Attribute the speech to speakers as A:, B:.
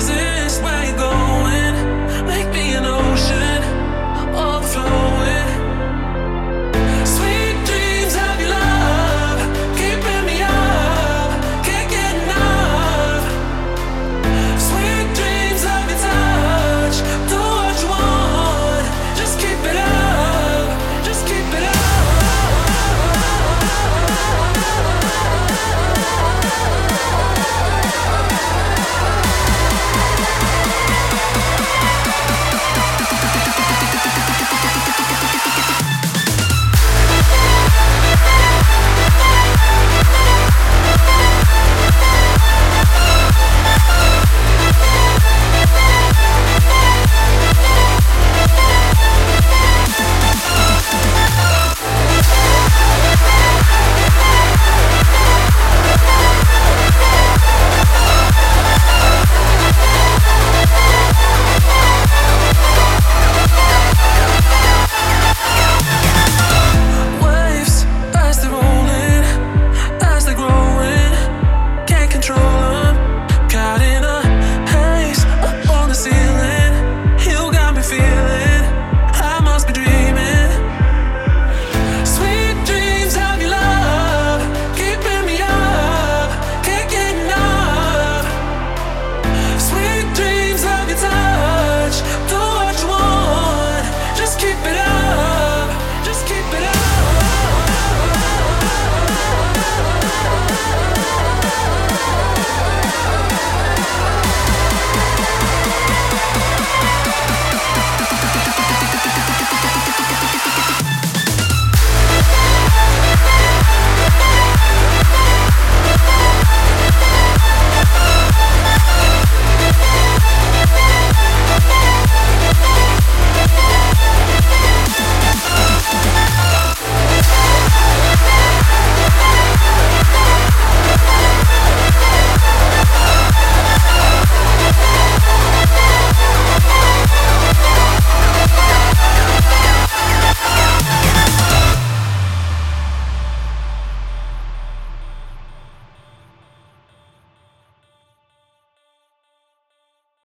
A: services.